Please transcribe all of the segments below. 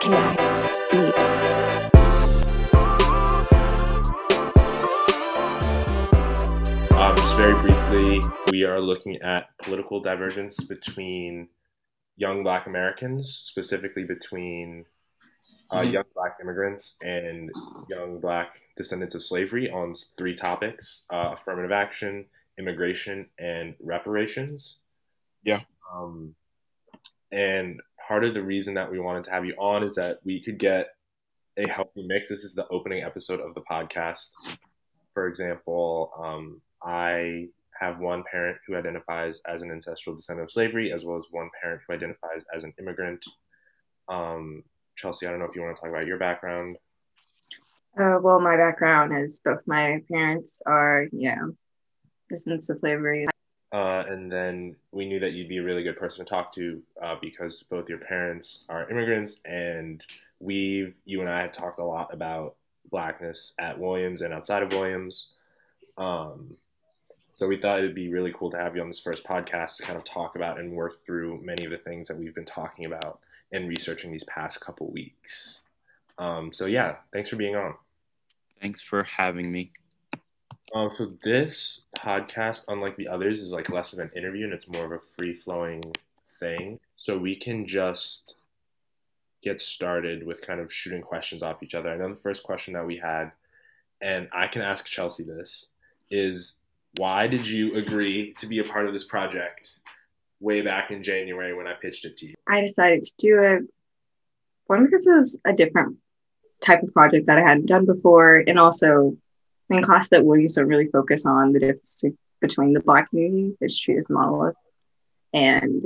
LKI Beats. Um, just very briefly, we are looking at political divergence between young Black Americans, specifically between uh, young Black immigrants and young Black descendants of slavery, on three topics: uh, affirmative action, immigration, and reparations. Yeah. Um, and part of the reason that we wanted to have you on is that we could get a healthy mix. This is the opening episode of the podcast. For example, um, I have one parent who identifies as an ancestral descendant of slavery, as well as one parent who identifies as an immigrant. Um, Chelsey, I don't know if you want to talk about your background. Uh, well, my background is both my parents are, you know, descendants of slavery. Uh, and then we knew that you'd be a really good person to talk to uh, because both your parents are immigrants, and we've you and I have talked a lot about blackness at Williams and outside of Williams. Um, so we thought it'd be really cool to have you on this first podcast to kind of talk about and work through many of the things that we've been talking about and researching these past couple weeks. Um, so yeah, thanks for being on. Thanks for having me. Um, so this podcast, unlike the others, is like less of an interview and it's more of a free flowing thing. So we can just get started with kind of shooting questions off each other. I know the first question that we had, and I can ask Chelsey this, is why did you agree to be a part of this project way back in January when I pitched it to you? I decided to do it one because it was a different type of project that I hadn't done before, and also in class that Williams don't really focus on the difference between the Black community, it's treated as monolith, and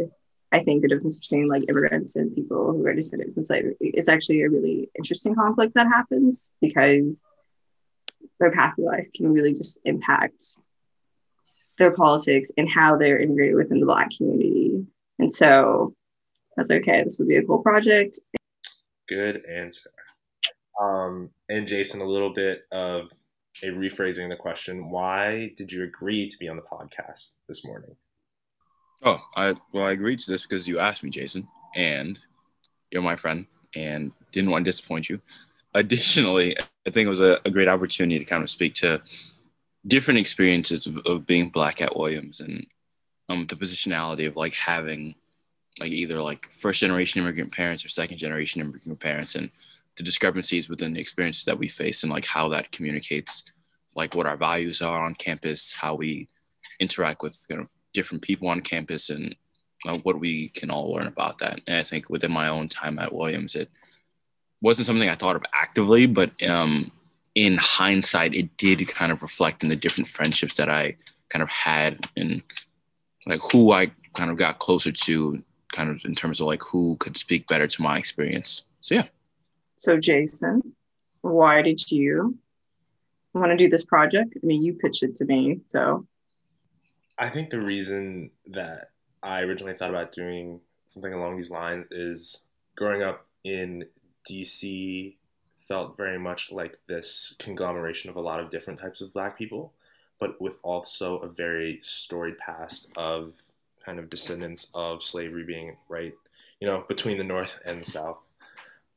I think the difference between like immigrants and people who are descended from slavery is actually a really interesting conflict that happens because their path of life can really just impact their politics and how they're integrated within the Black community. And so like, okay, this would be a cool project. Good answer. Um, and Jason, a little bit of a rephrasing the question. Why did you agree to be on the podcast this morning? Oh, I well, I agreed to this because you asked me, Jason, and you're my friend, and didn't want to disappoint you. Additionally, I think it was a, a great opportunity to kind of speak to different experiences of, of being black at Williams and um, the positionality of like having like either like first generation immigrant parents or second generation immigrant parents and the discrepancies within the experiences that we face and like how that communicates like what our values are on campus how we interact with kind of different people on campus and uh, what we can all learn about that. And i think within my own time at williams it wasn't something i thought of actively but um, in hindsight it did kind of reflect in the different friendships that i kind of had and like who i kind of got closer to kind of in terms of like who could speak better to my experience. So yeah so, Jason, why did you want to do this project? I mean, you pitched it to me, so. I think the reason that I originally thought about doing something along these lines is growing up in DC felt very much like this conglomeration of a lot of different types of black people, but with also a very storied past of kind of descendants of slavery being right, you know, between the North and the South.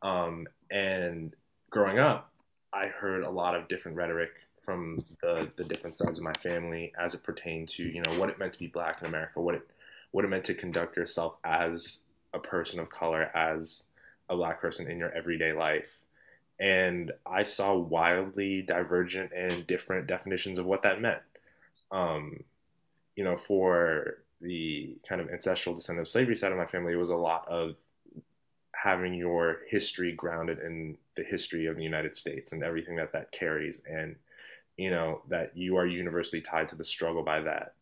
Um, and growing up, I heard a lot of different rhetoric from the, the different sides of my family as it pertained to you know what it meant to be black in America, what it what it meant to conduct yourself as a person of color, as a black person in your everyday life. And I saw wildly divergent and different definitions of what that meant. Um, you know, for the kind of ancestral descendant of slavery side of my family, it was a lot of having your history grounded in the history of the United States and everything that that carries, and you know that you are universally tied to the struggle by that.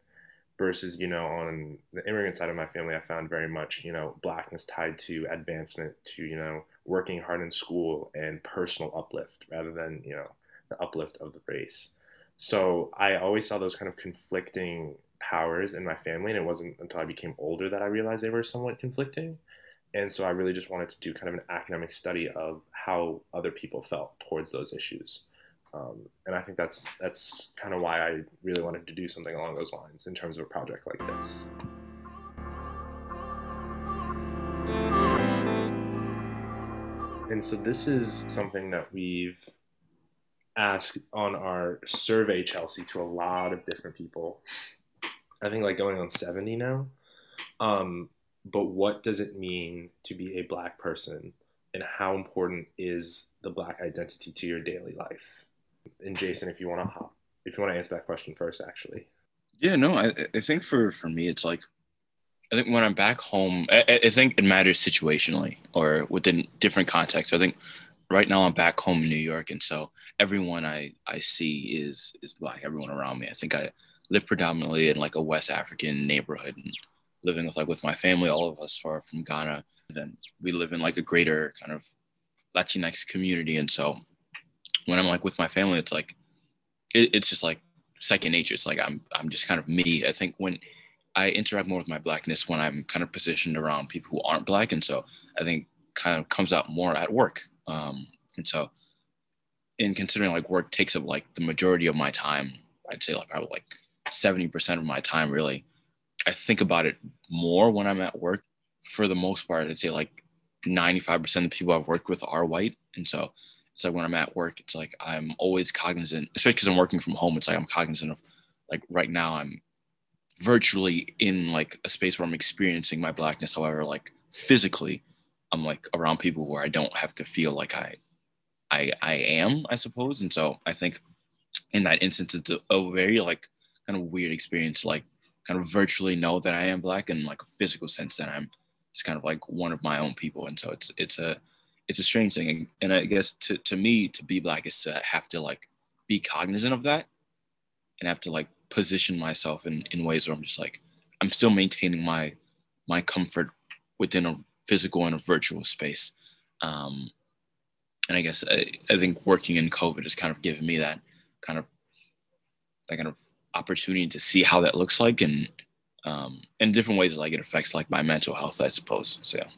Versus, you know, on the immigrant side of my family, I found very much, you know, blackness tied to advancement, to you know, working hard in school and personal uplift rather than you know the uplift of the race. So I always saw those kind of conflicting powers in my family, and it wasn't until I became older that I realized they were somewhat conflicting. And so I really just wanted to do kind of an academic study of how other people felt towards those issues. Um, and I think that's that's kind of why I really wanted to do something along those lines in terms of a project like this. And so this is something that we've asked on our survey, Chelsey, to a lot of different people. I think like going on 70 now. Um, but what does it mean to be a black person and how important is the black identity to your daily life? And Jason, if you want to hop, if you want to answer that question first, actually. Yeah, no, I, I think for, for me, it's like, I think when I'm back home, I, I think it matters situationally or within different contexts. I think right now I'm back home in New York, and so everyone I I see is is black. Everyone around me. I think I live predominantly in like a West African neighborhood, and living with like with my family. All of us are from Ghana, then we live in like a greater kind of Latinx community, and so when I'm like with my family, it's like it, it's just like second nature. It's like I'm I'm just kind of me. I think when I interact more with my blackness when I'm kind of positioned around people who aren't black, and so I think kind of comes out more at work. Um, and so, in considering like work takes up like the majority of my time, I'd say like probably like seventy percent of my time really. I think about it more when I'm at work. For the most part, I'd say like ninety five percent of the people I've worked with are white, and so it's like when I'm at work, it's like I'm always cognizant, especially because I'm working from home. It's like I'm cognizant of like right now I'm virtually in like a space where I'm experiencing my blackness. However, like physically, I'm like around people where I don't have to feel like I, I, I am, I suppose. And so I think in that instance, it's a, a very like kind of weird experience, like kind of virtually know that I am black and like a physical sense that I'm just kind of like one of my own people. And so it's, it's a, it's a strange thing. And I guess to, to me, to be black is to have to like be cognizant of that and have to like position myself in, in ways where I'm just like, I'm still maintaining my, my comfort within a physical and a virtual space. Um, and I guess I, I think working in COVID has kind of given me that kind of, that kind of opportunity to see how that looks like and, um, in different ways like it affects like my mental health, I suppose. So yeah.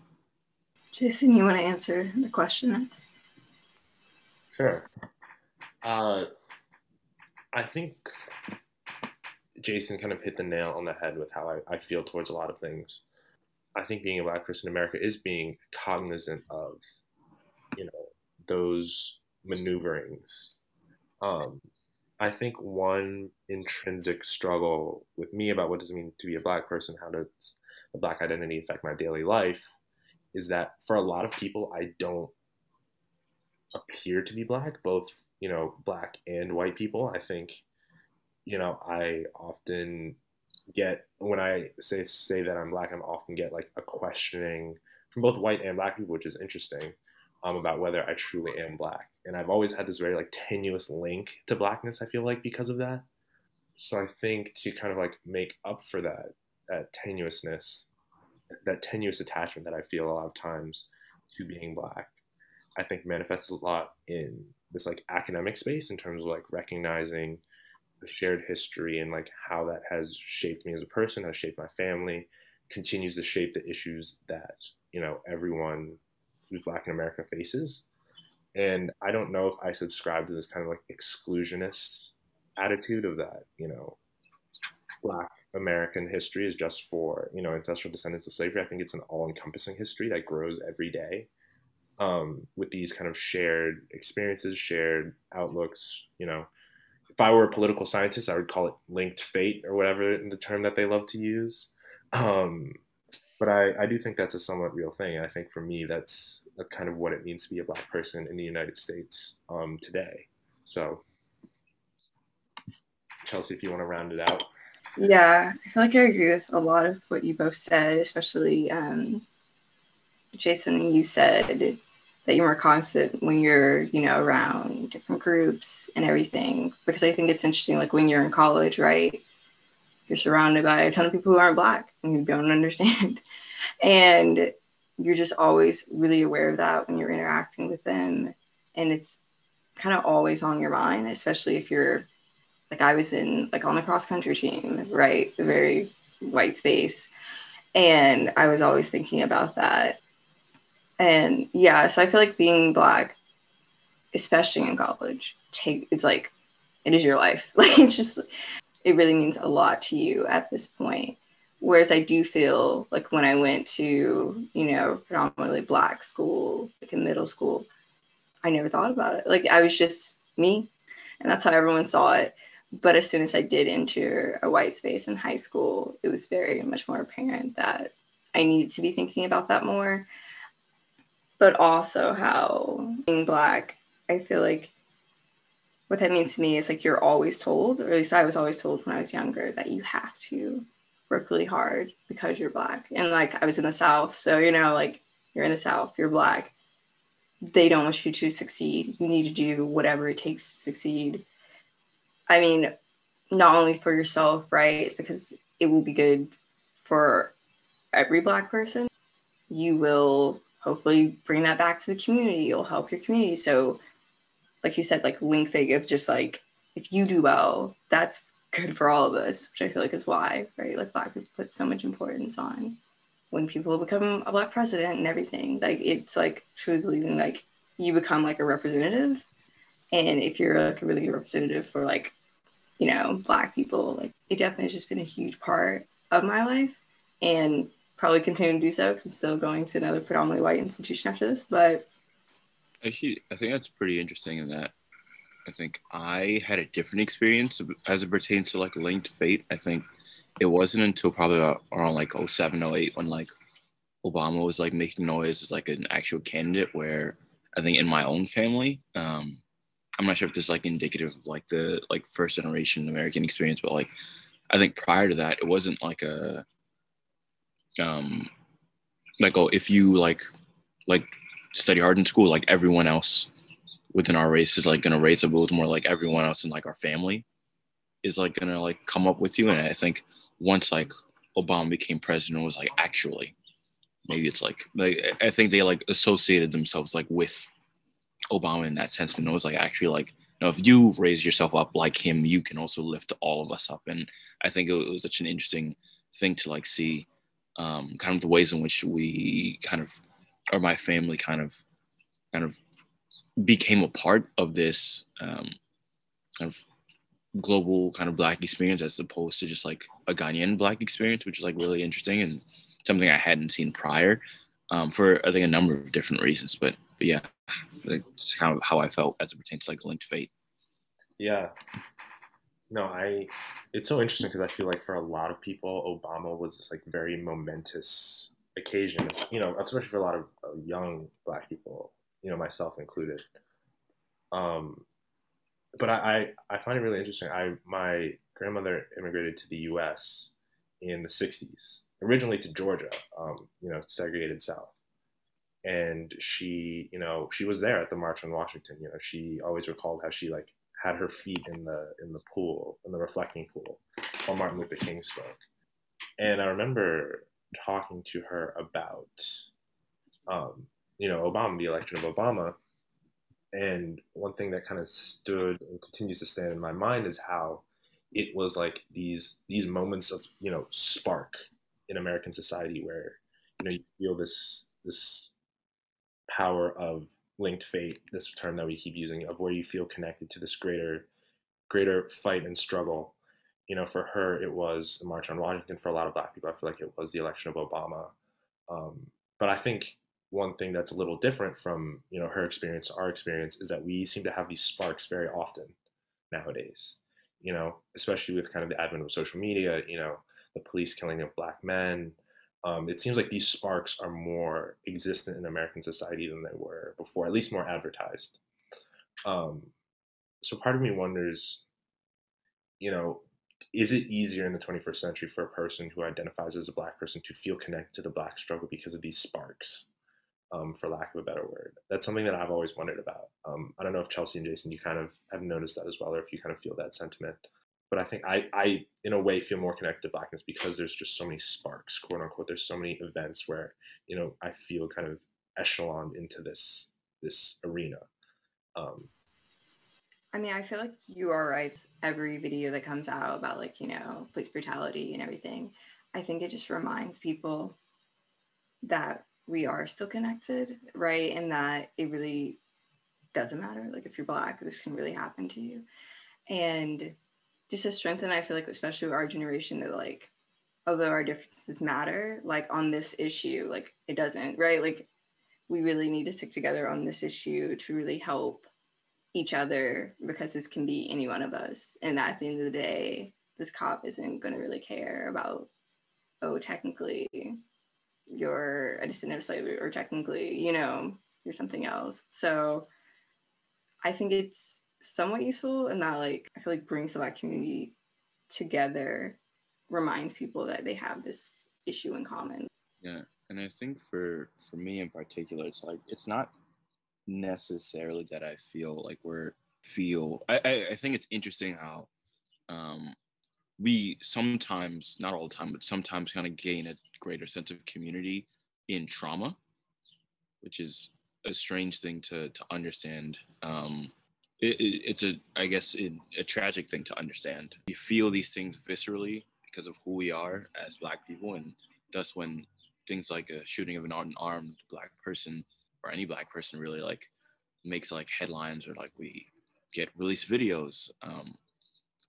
Jason, you want to answer the question next? Sure. Uh, I think Jason kind of hit the nail on the head with how I, I feel towards a lot of things. I think being a black person in America is being cognizant of, you know, those maneuverings. Um, I think one intrinsic struggle with me about what does it mean to be a black person, how does the black identity affect my daily life, is that for a lot of people, I don't appear to be black, both, you know, black and white people. I think, you know, I often get when I say say that I'm black, I'm often get like a questioning from both white and black people, which is interesting, um, about whether I truly am black. And I've always had this very like tenuous link to blackness. I feel like because of that. So I think to kind of like make up for that that tenuousness, that tenuous attachment that I feel a lot of times to being black, I think manifests a lot in this like academic space in terms of like recognizing the shared history and like how that has shaped me as a person, has shaped my family, continues to shape the issues that you know everyone who's Black in America faces. And I don't know if I subscribe to this kind of like exclusionist attitude of that, you know, Black American history is just for you know ancestral descendants of slavery. I think it's an all-encompassing history that grows every day um, with these kind of shared experiences, shared outlooks, you know, if I were a political scientist, I would call it linked fate or whatever the term that they love to use. Um, but I, I do think that's a somewhat real thing. And I think for me, that's kind of what it means to be a black person in the United States um, today. So, Chelsey, if you want to round it out. Yeah, I feel like I agree with a lot of what you both said, especially um, Jason, you said that you're more constant when you're, you know, around different groups and everything. Because I think it's interesting, like when you're in college, right? You're surrounded by a ton of people who aren't black and you don't understand. and you're just always really aware of that when you're interacting with them. And it's kind of always on your mind, especially if you're like I was in like on the cross country team, right? Very white space. And I was always thinking about that and yeah so i feel like being black especially in college take it's like it is your life like it's just it really means a lot to you at this point Whereas I do feel like when I went to, you know, predominantly black school, like in middle school, I never thought about it. Like I was just me. And that's how everyone saw it. But as soon as I did enter a white space in high school, it was very much more apparent that I needed to be thinking about that more. But also how being black, I feel like what that means to me is like you're always told, or at least I was always told when I was younger, that you have to work really hard because you're black. And like I was in the South, so you know, like you're in the South, you're black. They don't want you to succeed. You need to do whatever it takes to succeed. I mean, not only for yourself, right? It's because it will be good for every black person. You will hopefully bring that back to the community. You'll help your community. So like you said, like linked fate of just like if you do well, that's good for all of us, which I feel like is why, right? Like black people put so much importance on when people become a black president and everything. Like it's like truly believing like you become like a representative. And if you're like a really good representative for like, you know, black people, like it definitely has just been a huge part of my life and probably continue to do so because I'm still going to another predominantly white institution after this. But Actually, I think that's pretty interesting in that I think I had a different experience as it pertains to like linked fate. I think it wasn't until probably around like 07, 08 when like Obama was like making noise as like an actual candidate where I think in my own family, um, I'm not sure if this is like indicative of like the like first generation American experience, but like I think prior to that, it wasn't like a um like oh if you like like study hard in school like everyone else within our race is like gonna raise. It was more like everyone else in like our family is like gonna like come up with you. And I think once like Obama became president, was like actually maybe it's like like I think they like associated themselves like with Obama in that sense. And it was like actually like you know if you raise yourself up like him, you can also lift all of us up. And I think it was such an interesting thing to like see um, kind of the ways in which we kind of or my family kind of kind of became a part of this um, kind of global kind of black experience as opposed to just like a Ghanaian black experience, which is like really interesting and something I hadn't seen prior um, for I think a number of different reasons. But but yeah, that's kind of how I felt as it pertains to like linked fate. Yeah. No, I. It's so interesting because I feel like for a lot of people, Obama was this like very momentous occasions, you know, especially for a lot of young black people, you know, myself included. Um, but I, I, I find it really interesting. I my grandmother immigrated to the U.S. in the '60s, originally to Georgia, um, you know, segregated South, and she, you know, she was there at the March on Washington. You know, she always recalled how she like had her feet in the in the pool, in the reflecting pool, while Martin Luther King spoke. And I remember talking to her about, um, you know, Obama, the election of Obama. And one thing that kind of stood and continues to stand in my mind is how it was like these these moments of you know spark in American society where you know you feel this this power of linked fate, this term that we keep using, of where you feel connected to this greater greater fight and struggle you know, for her, it was the March on Washington. For a lot of Black people, I feel like it was the election of Obama. Um, but I think one thing that's a little different from you know her experience to our experience is that we seem to have these sparks very often nowadays. You know, especially with kind of the advent of social media. You know, the police killing of Black men. Um, it seems like these sparks are more existent in American society than they were before, at least more advertised. Um, so part of me wonders, you know, is it easier in the 21st century for a person who identifies as a black person to feel connected to the black struggle because of these sparks um, for lack of a better word. That's something that i've always wondered about. Um, i don't know if chelsey and jason you kind of have noticed that as well or if you kind of feel that sentiment but i think i i in a way feel more connected to blackness because there's just so many sparks quote unquote. There's so many events where you know i feel kind of echeloned into this this arena. Um, I mean, I feel like you are right. Every video that comes out about like, you know, police brutality and everything, I think it just reminds people that we are still connected, right? And that it really doesn't matter. Like if you're black, this can really happen to you. And just to strengthen, I feel like especially our generation that like although our differences matter, like on this issue, like it doesn't, right? Like we really need to stick together on this issue to really help each other because this can be any one of us. And at the end of the day, this cop isn't going to really care about, oh, technically you're a descendant of slavery or technically, you know, you're something else. So I think it's somewhat useful in that, like, I feel like brings the Black community together, reminds people that they have this issue in common. Yeah. And I think for for me in particular, it's like it's not necessarily that I feel like we're feel I, I, I think it's interesting how um we sometimes, not all the time, but sometimes kind of gain a greater sense of community in trauma, which is a strange thing to to understand. Um, it, it, it's a, I guess, it, a tragic thing to understand. We feel these things viscerally because of who we are as Black people, and thus when things like a shooting of an unarmed Black person or any Black person really like makes like headlines or like we get released videos. Um,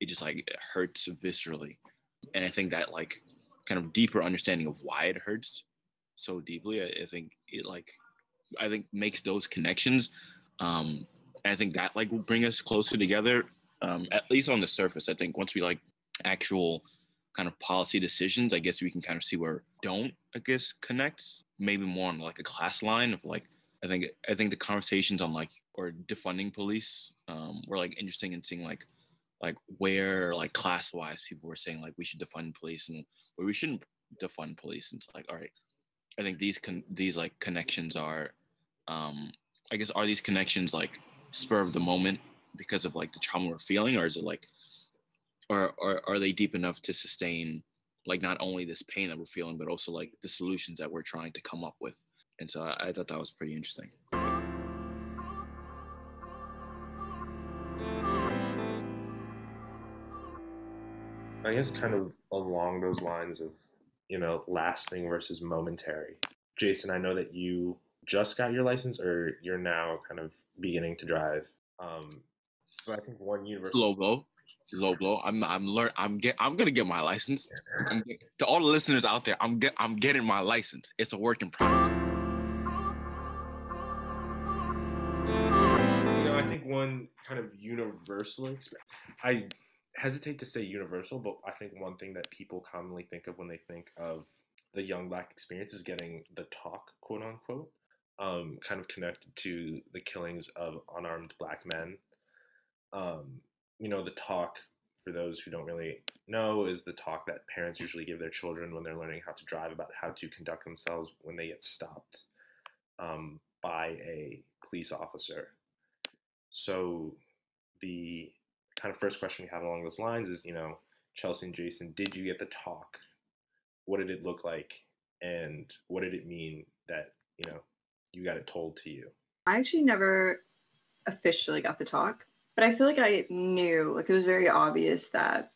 it just like it hurts viscerally. And I think that like kind of deeper understanding of why it hurts so deeply, I, I think it like I think makes those connections. Um, I think that like will bring us closer together. Um, at least on the surface, I think once we like actual kind of policy decisions, I guess we can kind of see where don't I guess connect. Maybe more on like a class line of like I think I think the conversations on like or defunding police um, were like interesting and seeing like like where like class wise people were saying like we should defund police and where we shouldn't defund police and it's like all right i think these con- these like connections are um i guess are these connections like spur of the moment because of like the trauma we're feeling or is it like or, or are they deep enough to sustain like not only this pain that we're feeling but also like the solutions that we're trying to come up with? And so i, I thought that was pretty interesting I guess kind of along those lines of, you know, lasting versus momentary. Jason, I know that you just got your license or you're now kind of beginning to drive. Um, but I think one universal low blow, low blow. I'm I'm learn. I'm get. I'm gonna get my license. Get, to all the listeners out there, I'm get. I'm getting my license. It's a work in progress. You know, I think one kind of universal experience. I hesitate to say universal, but I think one thing that people commonly think of when they think of the young black experience is getting the talk, quote unquote, um, kind of connected to the killings of unarmed black men. Um, you know, the talk, for those who don't really know, is the talk that parents usually give their children when they're learning how to drive about how to conduct themselves when they get stopped um, by a police officer. So the kind of first question we have along those lines is, you know, Chelsey and Jason, did you get the talk? What did it look like? And what did it mean that, you know, you got it told to you? I actually never officially got the talk, but I feel like I knew, like it was very obvious that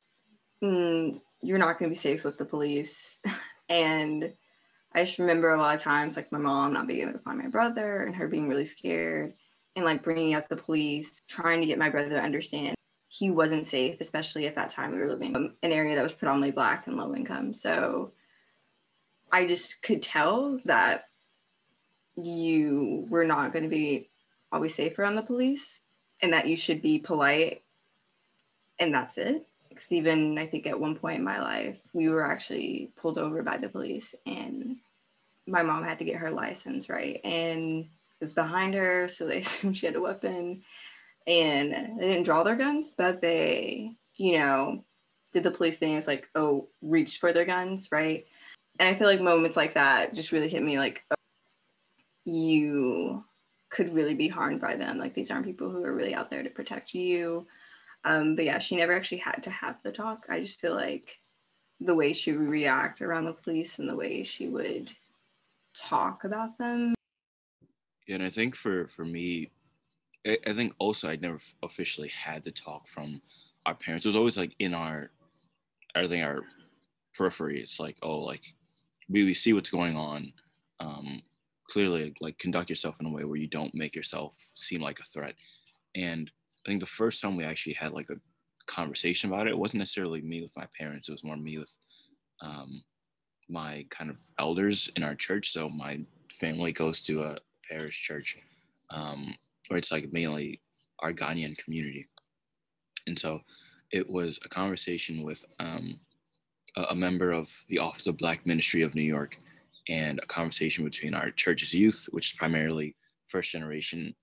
mm, you're not going to be safe with the police. and I just remember a lot of times, like my mom not being able to find my brother and her being really scared and like bringing up the police, trying to get my brother to understand he wasn't safe, especially at that time we were living in an area that was predominantly black and low income. So I just could tell that you were not going to be always safe around the police and that you should be polite and that's it. Because even I think at one point in my life, we were actually pulled over by the police and my mom had to get her license, right? And it was behind her, so they assumed she had a weapon and they didn't draw their guns, but they, you know, did the police thing. It's like, oh, reached for their guns, right? And I feel like moments like that just really hit me like, oh, you could really be harmed by them. Like these aren't people who are really out there to protect you. Um, but yeah, she never actually had to have the talk. I just feel like the way she would react around the police and the way she would talk about them. Yeah, and I think for for me, I, I think also I never officially had to talk from our parents. It was always like in our, I think our periphery. It's like, oh, like we, we see what's going on. Um, clearly, like conduct yourself in a way where you don't make yourself seem like a threat. And I think the first time we actually had like a conversation about it, it wasn't necessarily me with my parents. It was more me with um, my kind of elders in our church. So my family goes to a parish church, um, where it's like mainly our Ghanaian community, and so it was a conversation with um, a, member of the Office of Black Ministry of New York, and a conversation between our church's youth, which is primarily first generation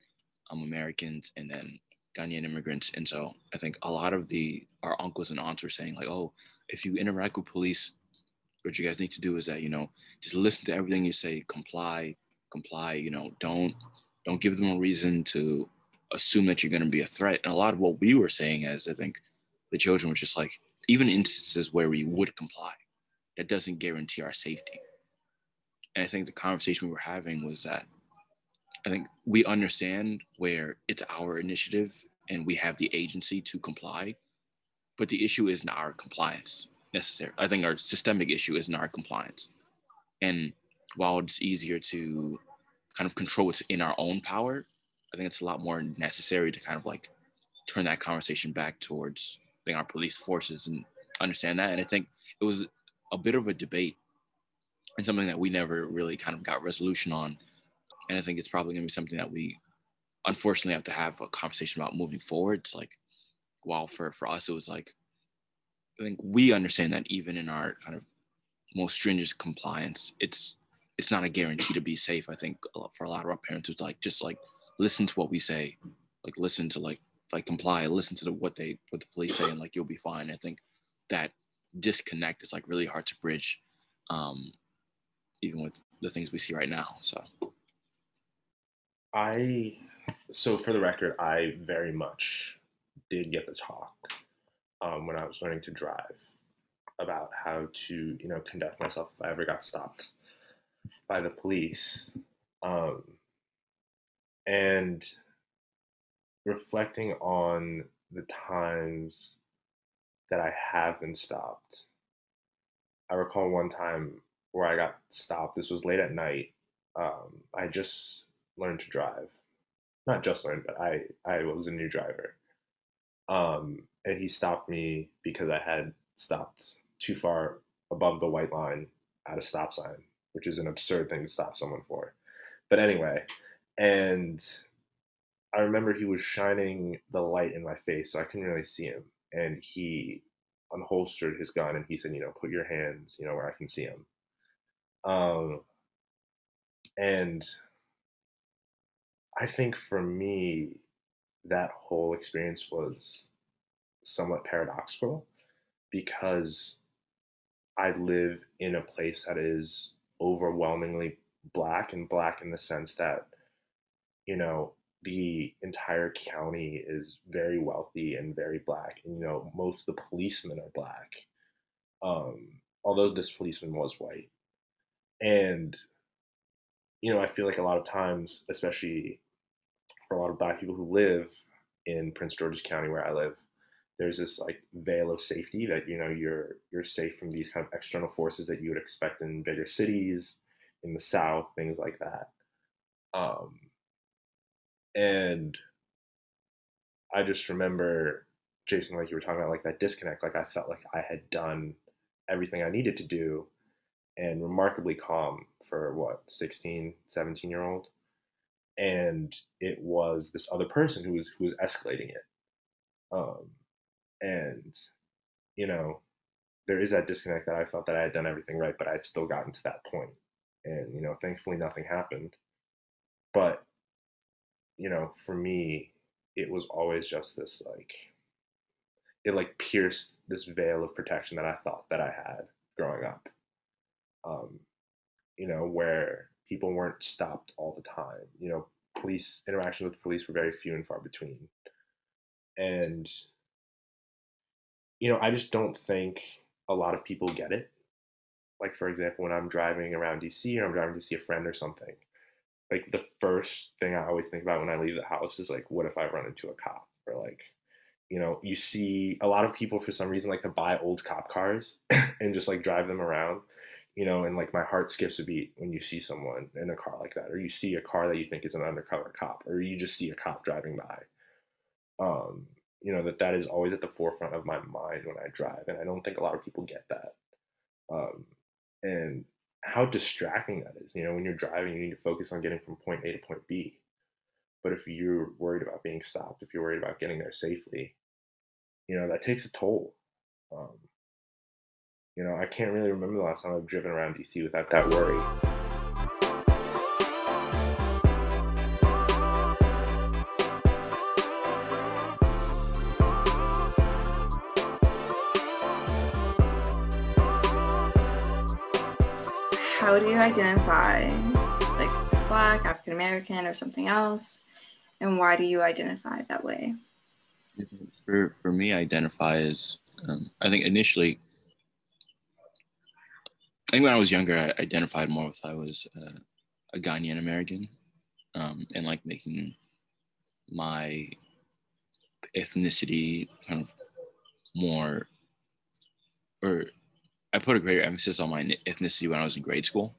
um, Americans, and then Ghanaian immigrants. And so I think a lot of the our uncles and aunts were saying like, oh, if you interact with police, what you guys need to do is that you know just listen to everything you say, comply, comply. You know, don't don't give them a reason to assume that you're going to be a threat. And a lot of what we were saying as I think the children were just like, even instances where we would comply, that doesn't guarantee our safety. And I think the conversation we were having was that I think we understand where it's our initiative and we have the agency to comply, but the issue isn't our compliance necessarily. I think our systemic issue isn't our compliance. And while it's easier to kind of control what's in our own power, I think it's a lot more necessary to kind of like turn that conversation back towards our police forces and understand that. And I think it was a bit of a debate and something that we never really kind of got resolution on and I think it's probably going to be something that we unfortunately have to have a conversation about moving forward. It's like, while for for us it was like, I think we understand that even in our kind of most stringent compliance, it's it's not a guarantee to be safe. I think for a lot of our parents, it's like just like listen to what we say, like listen to like like comply, listen to the, what they what the police say, and like you'll be fine. I think that disconnect is like really hard to bridge, um, even with the things we see right now. So. I so for the record, I very much did get the talk um, when I was learning to drive about how to you know conduct myself if I ever got stopped by the police, um, and reflecting on the times that I have been stopped. I recall one time where I got stopped. This was late at night. Um, I just learned to drive. Not just learned, but I I was a new driver. Um, and he stopped me because I had stopped too far above the white line at a stop sign, which is an absurd thing to stop someone for. But anyway, and I remember he was shining the light in my face, so I couldn't really see him. And he unholstered his gun and he said, you know, put your hands, you know, where I can see him. Um, and I think for me, that whole experience was somewhat paradoxical because I live in a place that is overwhelmingly black and black in the sense that, you know, the entire county is very wealthy and very black. And, you know, most of the policemen are black. Um, although this policeman was white. And, you know, I feel like a lot of times, especially for a lot of black people who live in Prince George's County where I live, there's this like veil of safety that you know you're you're safe from these kind of external forces that you would expect in bigger cities, in the South, things like that. Um, and I just remember Jason, like you were talking about, like that disconnect. Like I felt like I had done everything I needed to do, and remarkably calm for what 16, 17 year old and it was this other person who was who was escalating it um, and you know there is that disconnect that i felt that i had done everything right but i'd still gotten to that point and you know thankfully nothing happened but you know for me it was always just this like it like pierced this veil of protection that i thought that i had growing up um, you know where people weren't stopped all the time. You know, police interactions with police were very few and far between. And you know, I just don't think a lot of people get it. Like for example, when I'm driving around DC or I'm driving to see a friend or something, like the first thing I always think about when I leave the house is like, what if I run into a cop? Or like, you know, you see a lot of people for some reason like to buy old cop cars and just like drive them around you know, and like my heart skips a beat when you see someone in a car like that, or you see a car that you think is an undercover cop, or you just see a cop driving by. Um, you know that that is always at the forefront of my mind when I drive, and I don't think a lot of people get that. Um, and how distracting that is. You know, when you're driving, you need to focus on getting from point A to point B. But if you're worried about being stopped, if you're worried about getting there safely, you know, that takes a toll. Um, you know, I can't really remember the last time I've driven around DC without that worry. You identify, like, as Black, African American, or something else? And why do you identify that way? For for me, identify as um, I think initially. I think when I was younger, I identified more with I was uh, a Ghanaian American, um, and like making my ethnicity kind of more, or I put a greater emphasis on my ethnicity when I was in grade school.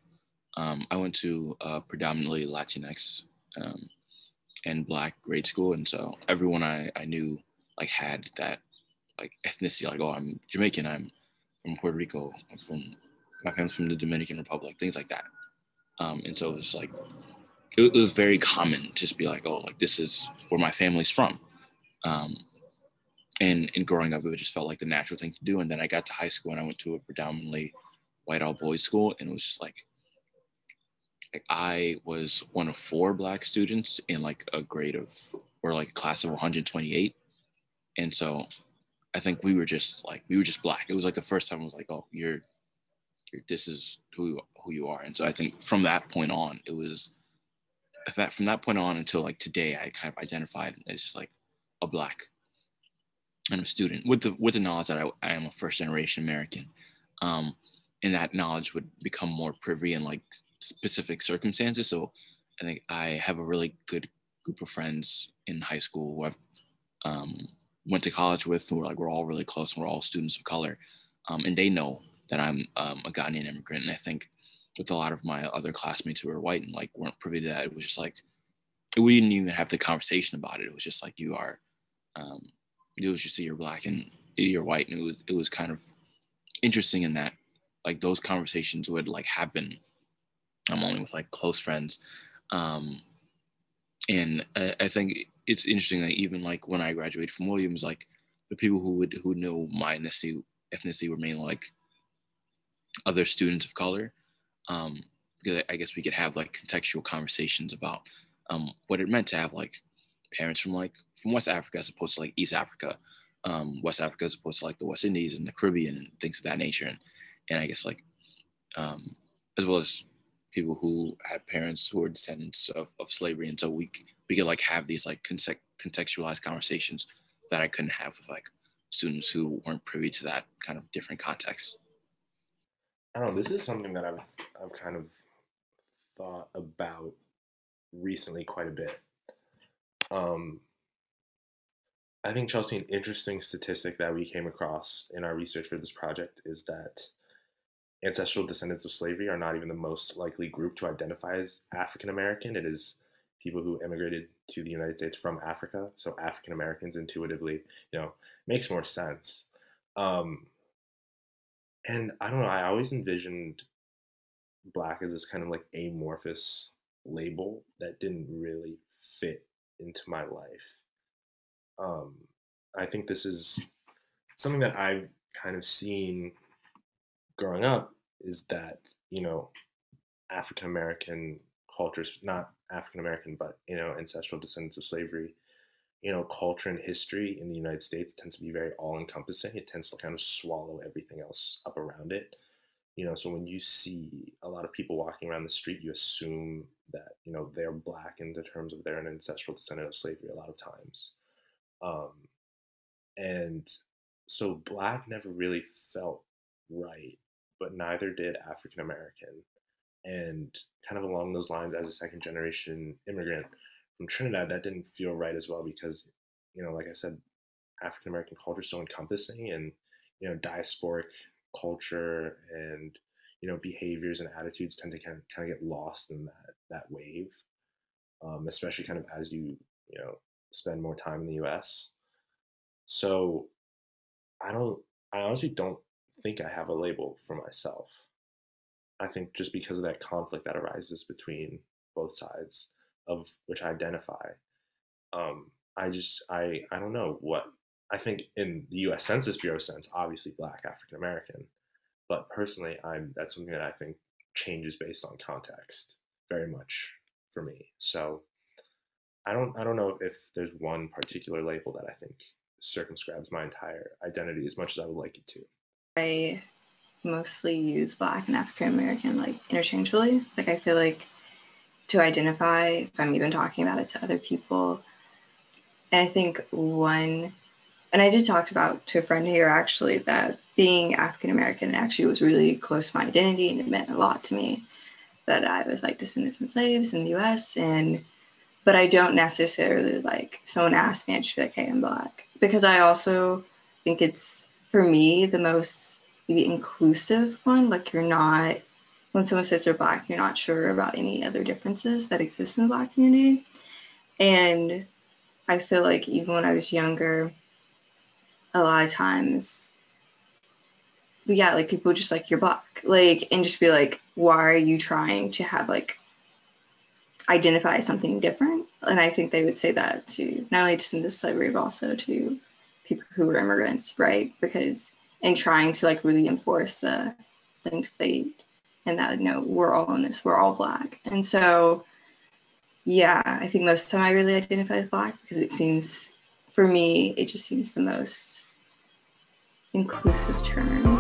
Um, I went to a predominantly Latinx um, and Black grade school, and so everyone I, I knew like had that like ethnicity. Like, oh, I'm Jamaican. I'm from Puerto Rico. I'm from my family's from the Dominican Republic. Things like that. Um, and so it was like it, was very common to just be like, oh, like this is where my family's from. Um, and in growing up, it just felt like the natural thing to do. And then I got to high school and I went to a predominantly white all boys school, and it was just like I was one of four black students in like a grade of or like a class of 128, and so I think we were just like we were just black. It was like the first time I was like, oh, you're, you're this is who who you are. And so I think from that point on, it was that from that point on until like today, I kind of identified as just like a black kind of student with the with the knowledge that I, I am a first generation American, um, and that knowledge would become more privy and like specific circumstances. So I think I have a really good group of friends in high school who I've um, went to college with who are like we're all really close and we're all students of color, um, and they know that I'm um, a Ghanaian immigrant. And I think with a lot of my other classmates who were white and like weren't privy to that, it was just like we didn't even have the conversation about it. It was just like you are um, it was just you're black and you're white, and it was it was kind of interesting in that like those conversations would like happen. I'm only with like close friends, um, and I, I think it's interesting that even like when I graduated from Williams, like the people who would who know my ethnicity ethnicity were mainly like other students of color. Um, because I guess we could have like contextual conversations about um, what it meant to have like parents from like from West Africa as opposed to like East Africa, um, West Africa as opposed to like the West Indies and the Caribbean and things of that nature. And, and I guess like, um, as well as people who had parents who were descendants of, of slavery. And so we, we could like have these like contextualized conversations that I couldn't have with like students who weren't privy to that kind of different context. I don't know. This is something that I've, I've kind of thought about recently quite a bit. Um, I think Chelsey, an interesting statistic that we came across in our research for this project is that ancestral descendants of slavery are not even the most likely group to identify as African American. It is people who immigrated to the United States from Africa. So African Americans intuitively, you know, makes more sense. Um, and I don't know, I always envisioned black as this kind of like amorphous label that didn't really fit into my life um, I think this is something that I've kind of seen growing up is that you know African American cultures, not African American, but you know ancestral descendants of slavery, you know culture and history in the United States tends to be very all encompassing. It tends to kind of swallow everything else up around it. You know, so when you see a lot of people walking around the street, you assume that you know they're black in the terms of they're an ancestral descendant of slavery a lot of times. Um, and so black never really felt right, but neither did African American. And kind of along those lines, as a second generation immigrant from Trinidad, that didn't feel right as well because, you know, like I said, African American culture is so encompassing and, you know, diasporic culture and, you know, behaviors and attitudes tend to kind of, get lost in that, that wave, um, especially kind of as you, you know, spend more time in the US. So I don't, I honestly don't think I have a label for myself. I think just because of that conflict that arises between both sides of which I identify, um, I just I I don't know what I think in the U.S. Census Bureau sense, obviously Black African American, but personally, I'm that's something that I think changes based on context very much for me. So I don't I don't know if there's one particular label that I think circumscribes my entire identity as much as I would like it to. I mostly use Black and African American like interchangeably. Like I feel like to identify if I'm even talking about it to other people. And I think one, and I did talk about to a friend here actually that being African American actually was really close to my identity and it meant a lot to me that I was like descended from slaves in the US and but I don't necessarily like if someone asks me, I just be like, hey, I'm black. Because I also think it's for me the most maybe inclusive one. Like you're not when someone says they're black, you're not sure about any other differences that exist in the black community. And I feel like even when I was younger, a lot of times yeah, like people just like you're black. Like and just be like, why are you trying to have like identify something different. And I think they would say that to not only descendants of the slavery, but also to people who were immigrants, right? Because in trying to like really enforce the linked fate and that no, we're all in this, we're all black. And so yeah, I think most of the time I really identify as black because it seems for me, it just seems the most inclusive term.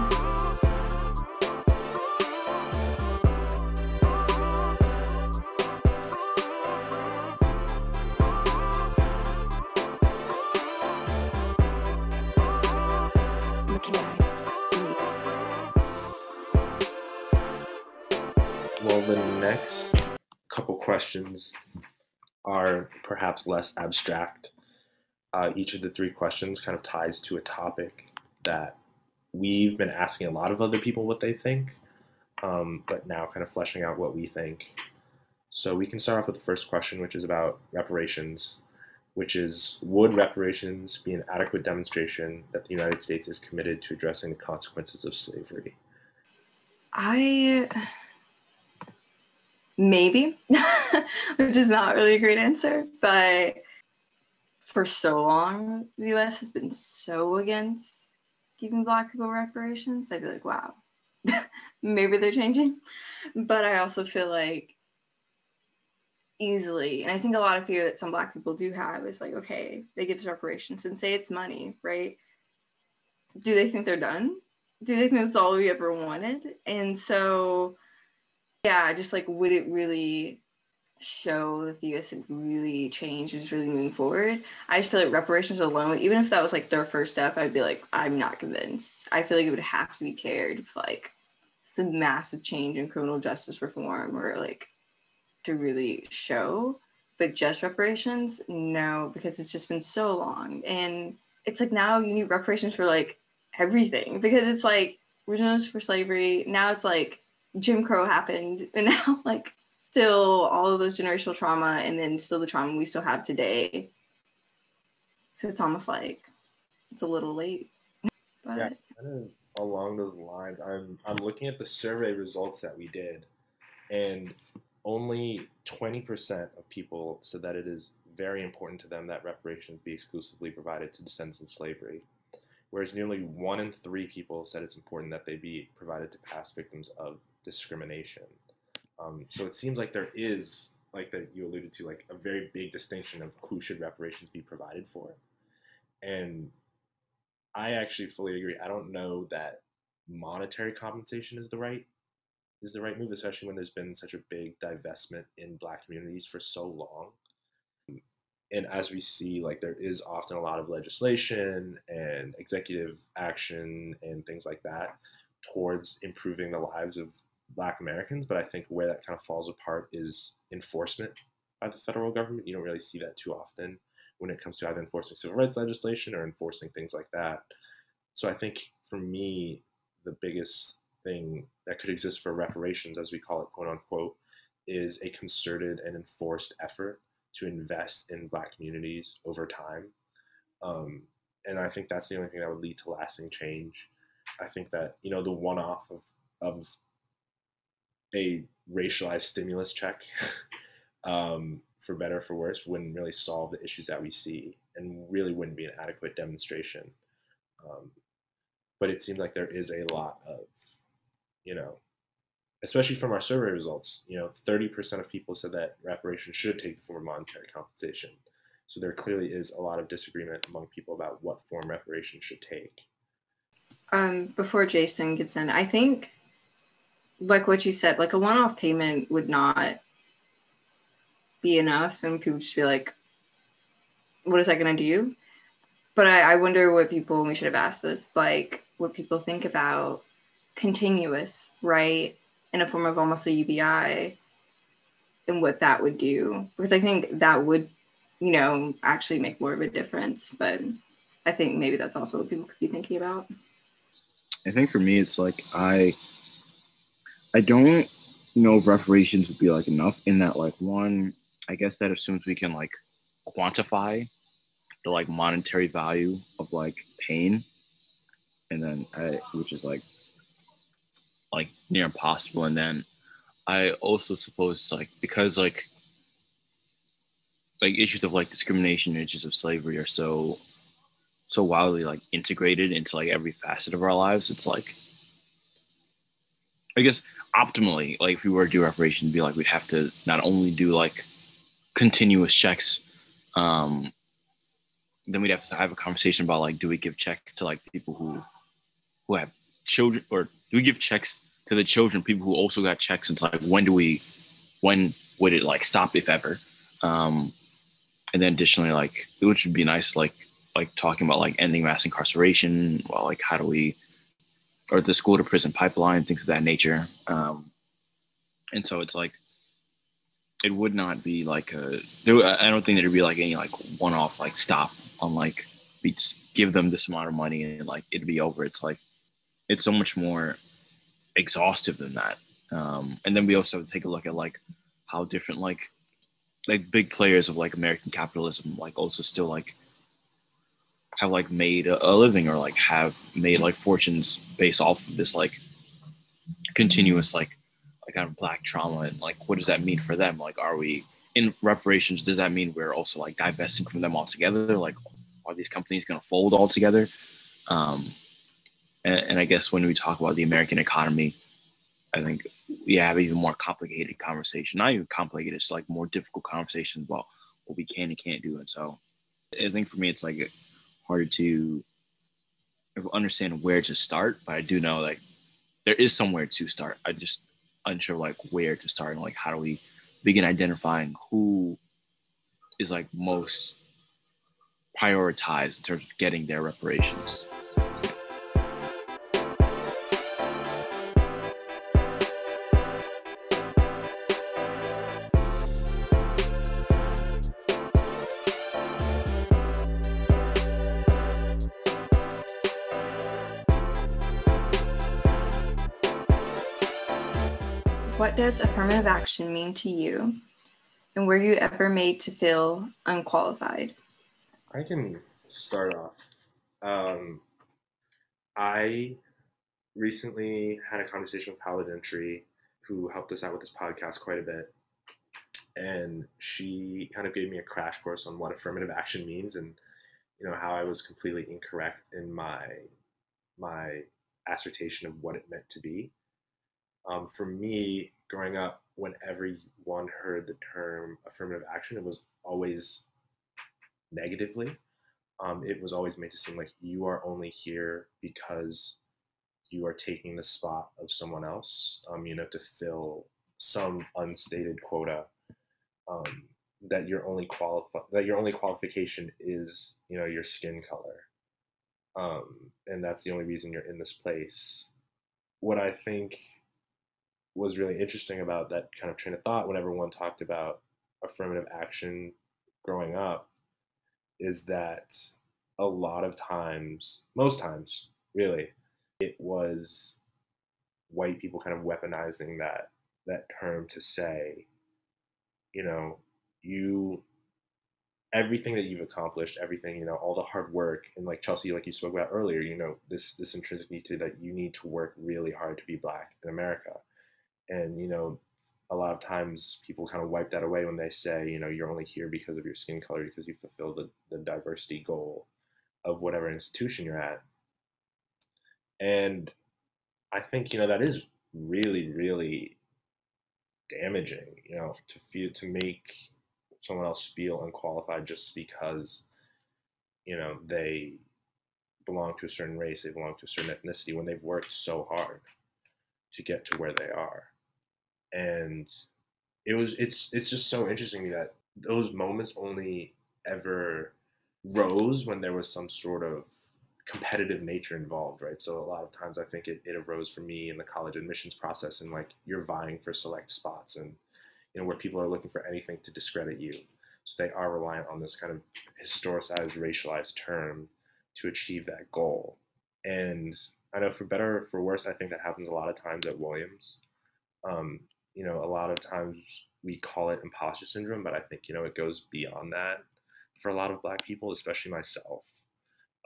Questions are perhaps less abstract. Uh, each of the three questions kind of ties to a topic that we've been asking a lot of other people what they think, um, but now kind of fleshing out what we think. So we can start off with the first question, which is about reparations, which is Would reparations be an adequate demonstration that the United States is committed to addressing the consequences of slavery? I maybe, which is not really a great answer. But for so long, the US has been so against giving Black people reparations. I'd be like, wow, maybe they're changing. But I also feel like easily, and I think a lot of fear that some Black people do have is like, okay, they give reparations and say it's money, right? Do they think they're done? Do they think that's all we ever wanted? And so yeah, just like would it really show that the US had really changed, is really moving forward? I just feel like reparations alone, even if that was like their first step, I'd be like, I'm not convinced. I feel like it would have to be carried with like some massive change in criminal justice reform or like to really show. But just reparations, no, because it's just been so long. And it's like now you need reparations for like everything because it's like originals for slavery. Now it's like Jim Crow happened, and now like still all of those generational trauma, and then still the trauma we still have today. So it's almost like it's a little late. But yeah, kind of along those lines, I'm I'm looking at the survey results that we did, and only 20% of people said that it is very important to them that reparations be exclusively provided to descendants of slavery, whereas nearly one in three people said it's important that they be provided to past victims of discrimination. Um, so it seems like there is, like that you alluded to, like a very big distinction of who should reparations be provided for. And I actually fully agree. I don't know that monetary compensation is the right is the right move, especially when there's been such a big divestment in black communities for so long. And as we see, like there is often a lot of legislation and executive action and things like that towards improving the lives of Black Americans, but I think where that kind of falls apart is enforcement by the federal government. You don't really see that too often when it comes to either enforcing civil rights legislation or enforcing things like that. So I think for me, the biggest thing that could exist for reparations, as we call it, quote unquote, is a concerted and enforced effort to invest in Black communities over time. Um, and I think that's the only thing that would lead to lasting change. I think that you know the one-off of, of a racialized stimulus check, um, for better or for worse, wouldn't really solve the issues that we see and really wouldn't be an adequate demonstration. Um, but it seems like there is a lot of, you know, especially from our survey results, you know, 30% of people said that reparations should take the form of monetary compensation. So there clearly is a lot of disagreement among people about what form reparations should take. Um, before Jason gets in, I think, like what you said, like a one-off payment would not be enough, and people just be like, "What is that going to do?" But I, I wonder what people. We should have asked this, like what people think about continuous, right, in a form of almost a UBI, and what that would do, because I think that would, you know, actually make more of a difference. But I think maybe that's also what people could be thinking about. I think for me, it's like I, I don't know if reparations would be like enough in that like one. I guess that assumes we can like quantify the like monetary value of like pain, and then I, which is like like near impossible. And then I also suppose like because like like issues of like discrimination, issues of slavery are so so wildly like integrated into like every facet of our lives. It's like I guess optimally, like if we were to do reparations, be like we'd have to not only do like continuous checks, um, then we'd have to have a conversation about like do we give check to like people who who have children or do we give checks to the children people who also got checks And it's like when do we when would it like stop if ever? Um and then additionally like which would be nice like like talking about like ending mass incarceration well like how do we or the school to prison pipeline things of that nature. Um and so it's like it would not be like a there i don't think there'd be like any like one-off like stop on like we just give them this amount of money and like it'd be over. It's like it's so much more exhaustive than that. Um and then we also have to take a look at like how different like like big players of like american capitalism like also still like have like made a, living or like have made like fortunes based off of this like continuous like like kind of black trauma and like what does that mean for them? Like are we in reparations? Does that mean we're also like divesting from them altogether? Like are these companies going to fold altogether? Um and, and i guess when we talk about the american economy i think we have even more complicated conversation not even complicated it's like more difficult conversations about what we can and can't do and so i think for me it's like harder to understand where to start but i do know like there is somewhere to start i just unsure like where to start and like how do we begin identifying who is like most prioritized in terms of getting their reparations. What does affirmative action mean to you? And were you ever made to feel unqualified? I can start off. Um, I recently had a conversation with Paula Dentry, who helped us out with this podcast quite a bit. And she kind of gave me a crash course on what affirmative action means and you know how I was completely incorrect in my my assertion of what it meant to be. Um, for me, growing up, when everyone heard the term affirmative action, it was always negatively. Um, it was always made to seem like you are only here because you are taking the spot of someone else, um, you know, to fill some unstated quota. Um, that your only qualify that your only qualification is, you know, your skin color, um, and that's the only reason you're in this place. What I think was really interesting about that kind of train of thought when everyone talked about affirmative action growing up is that a lot of times, most times, really, it was white people kind of weaponizing that that term to say, you know, you everything that you've accomplished, everything, you know, all the hard work, and like Chelsey, like you spoke about earlier, you know, this this intrinsic need to that you need to work really hard to be black in America and you know a lot of times people kind of wipe that away when they say you know you're only here because of your skin color because you fulfill the, the diversity goal of whatever institution you're at. And i think you know that is really really damaging you know to feel to make someone else feel unqualified just because you know they belong to a certain race they belong to a certain ethnicity when they've worked so hard to get to where they are and it was it's it's just so interesting to me that those moments only ever rose when there was some sort of competitive nature involved right? So a lot of times i think it, it arose for me in the college admissions process and like you're vying for select spots and you know where people are looking for anything to discredit you. So they are reliant on this kind of historicized racialized term to achieve that goal. And i know for better or for worse i think that happens a lot of times at williams. Um, you know, a lot of times we call it imposter syndrome, but I think, you know, it goes beyond that for a lot of black people, especially myself.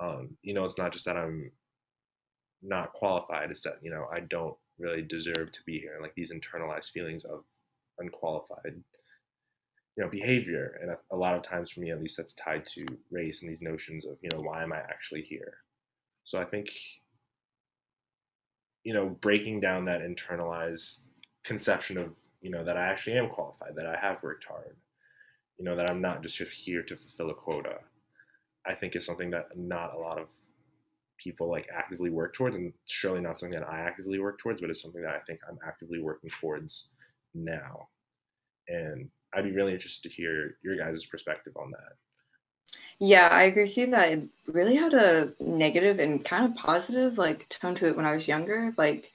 Um, you know, it's not just that I'm not qualified, it's that, you know, I don't really deserve to be here. Like these internalized feelings of unqualified, you know, behavior. And a, a lot of times for me, at least, that's tied to race and these notions of, you know, why am I actually here? So I think, you know, breaking down that internalized conception of you know that I actually am qualified, that I have worked hard, you know that I'm not just here to fulfill a quota. I think is something that not a lot of people like actively work towards, and surely not something that I actively work towards, but it's something that I think I'm actively working towards now. And I'd be really interested to hear your guys' perspective on that. Yeah, I agree with you that it really had a negative and kind of positive like tone to it when I was younger. Like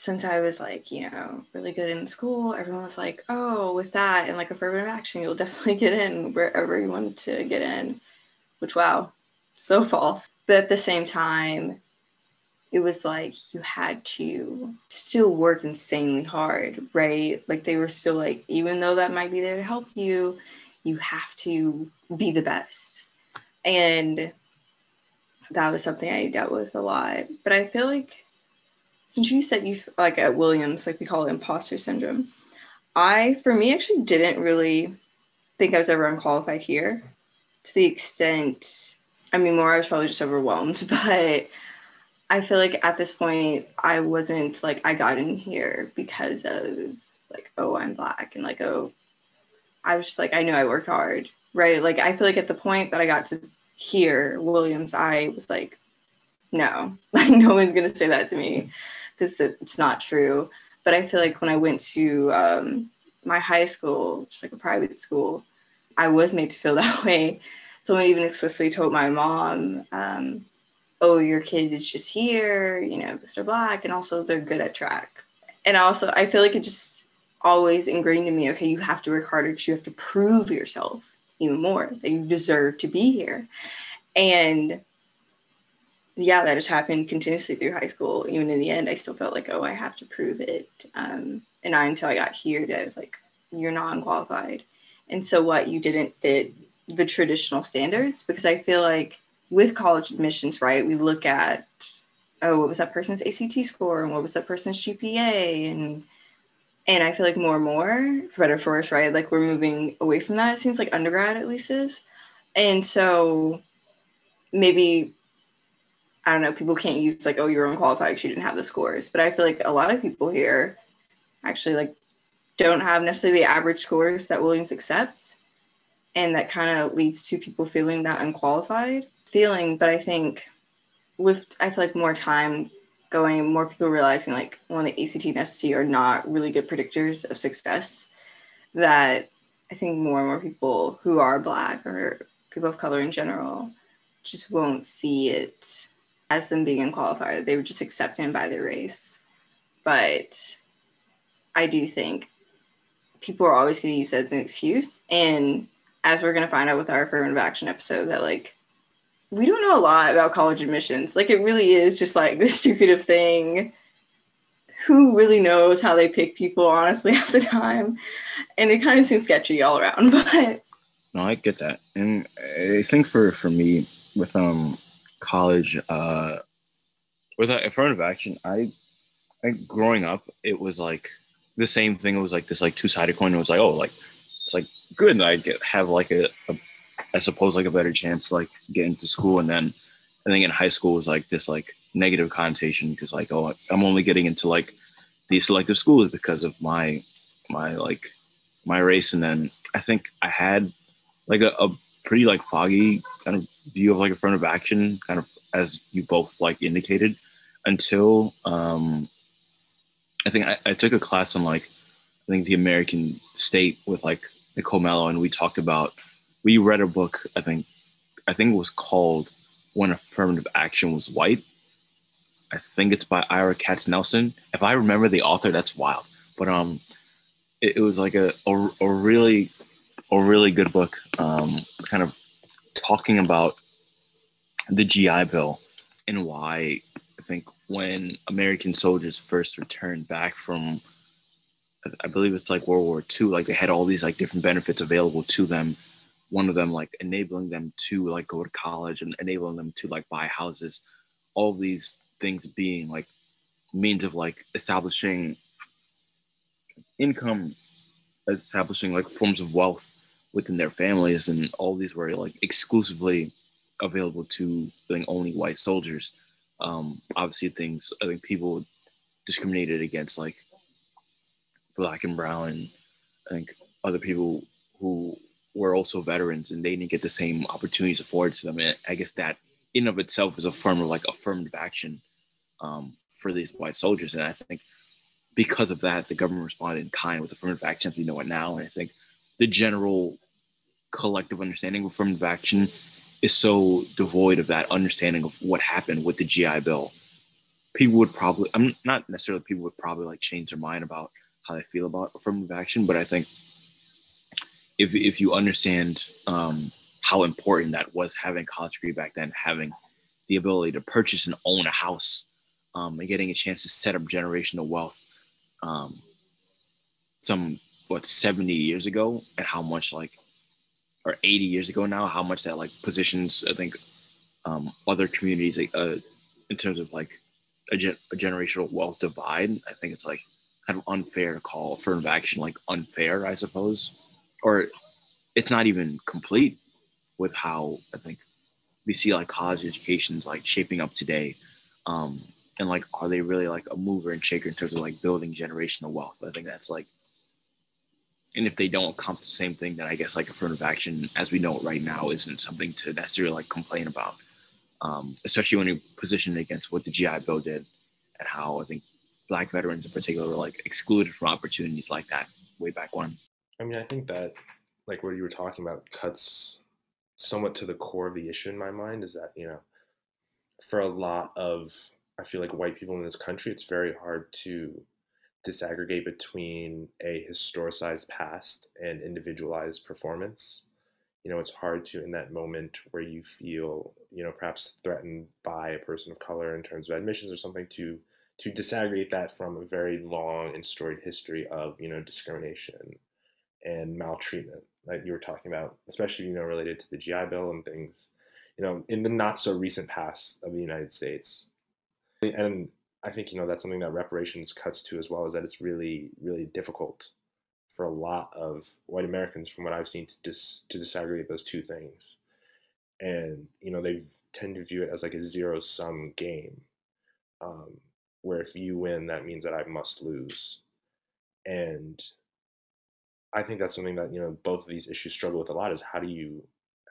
since I was like, you know, really good in school, everyone was like, oh, with that and like affirmative action, you'll definitely get in wherever you wanted to get in, which, wow, so false. But at the same time, it was like you had to still work insanely hard, right? Like they were still like, even though that might be there to help you, you have to be the best. And that was something I dealt with a lot. But I feel like since you said you like at Williams, like we call it imposter syndrome, I for me actually didn't really think I was ever unqualified here to the extent I mean more I was probably just overwhelmed, but I feel like at this point I wasn't like I got in here because of like oh I'm black and like oh I was just like I knew I worked hard, right? Like I feel like at the point that I got to here Williams I was like no, like no one's gonna say that to me because it's not true. But I feel like when I went to um, my high school, just like a private school, I was made to feel that way. Someone even explicitly told my mom, um, "Oh, your kid is just here, you know, Mr. Black, and also they're good at track." And also, I feel like it just always ingrained in me. Okay, you have to work harder because you have to prove yourself even more that you deserve to be here. And yeah, that just happened continuously through high school. Even in the end, I still felt like, oh, I have to prove it. Um, and not until I got here I was like, you're not unqualified. And so what? You didn't fit the traditional standards because I feel like with college admissions, right, we look at, oh, what was that person's ACT score and what was that person's GPA and and I feel like more and more, for better for worse, right? Like we're moving away from that. It seems like undergrad at least is. And so maybe I don't know, people can't use like, oh, you're unqualified because you didn't have the scores. But I feel like a lot of people here actually like don't have necessarily the average scores that Williams accepts. And that kind of leads to people feeling that unqualified feeling. But I think with I feel like more time going, more people realizing like when the ACT and SAT are not really good predictors of success, that I think more and more people who are black or people of color in general just won't see it as them being unqualified. They were just accepted by the race. But I do think people are always going to use that as an excuse. And as we're going to find out with our affirmative action episode, that like we don't know a lot about college admissions. Like it really is just like this secretive thing. Who really knows how they pick people, honestly, at the time? And it kind of seems sketchy all around. But no, I get that, and I think for for me with um college uh, with affirmative action, I, I growing up, it was like the same thing. It was like this like two sided coin. It was like oh like it's like good. I get have like a, a I suppose like a better chance like getting to school. And then I think in high school was like this like negative connotation because like oh I'm only getting into like these selective schools because of my my like my race. And then I think I had like a, a pretty like foggy kind of view of like affirmative action, kind of as you both like indicated, until um I think I, I took a class on like I think the American state with like Nicole Mellow, and we talked about we read a book. I think I think it was called When Affirmative Action Was White. I think it's by Ira Katznelson. If I remember the author, that's wild. But um, it, it was like a, a, a really a really good book. Um, kind of talking about the GI Bill and why I think when American soldiers first returned back from, I believe it's like World War II, like they had all these like different benefits available to them. One of them like enabling them to like go to college and enabling them to like buy houses. All these things being like means of like establishing income, establishing like forms of wealth within their families, and all these were like exclusively available to think only white soldiers um, obviously things I think people discriminated against like black and brown and I think other people who were also veterans and they didn't get the same opportunities afforded to them. And I guess that in of itself is a form of like affirmative action um, for these white soldiers. And I think because of that, the government responded in kind with affirmative action as we know it now. And I think the general collective understanding of affirmative action is so devoid of that understanding of what happened with the GI Bill. People would probably, I'm not necessarily people would probably like change their mind about how they feel about affirmative action, but I think if if you understand um, how important that was having college degree back then, having the ability to purchase and own a house, um, and getting a chance to set up generational wealth, um, some what 70 years ago, and how much like or 80 years ago now how much that like positions i think um, other communities uh, in terms of like a, gen- a, generational wealth divide i think it's like kind of unfair to call affirmative action like unfair i suppose. Or it's not even complete with how i think we see like college educations like shaping up today. Um, and like are they really like a mover and shaker in terms of like building generational wealth i think that's like and if they don't accomplish the same thing, then I guess like affirmative action, as we know it right now, isn't something to necessarily like complain about. Um, especially when you position it against what the GI Bill did and how I think Black veterans in particular were like excluded from opportunities like that way back when. I mean, I think that like what you were talking about cuts somewhat to the core of the issue in my mind is that you know for a lot of I feel like white people in this country, it's very hard to disaggregate between a historicized past and individualized performance. You know, it's hard to, in that moment where you feel, you know, perhaps threatened by a person of color in terms of admissions or something, to to disaggregate that from a very long and storied history of, you know, discrimination and maltreatment that you were talking about, especially, you know, related to the GI Bill and things, you know, in the not so recent past of the United States. And I think you know that's something that reparations cuts to as well is that it's really really difficult for a lot of white Americans from what I've seen to dis to disaggregate those two things, and you know they tend to view it as like a zero sum game, um, where if you win that means that I must lose, and I think that's something that you know both of these issues struggle with a lot is how do you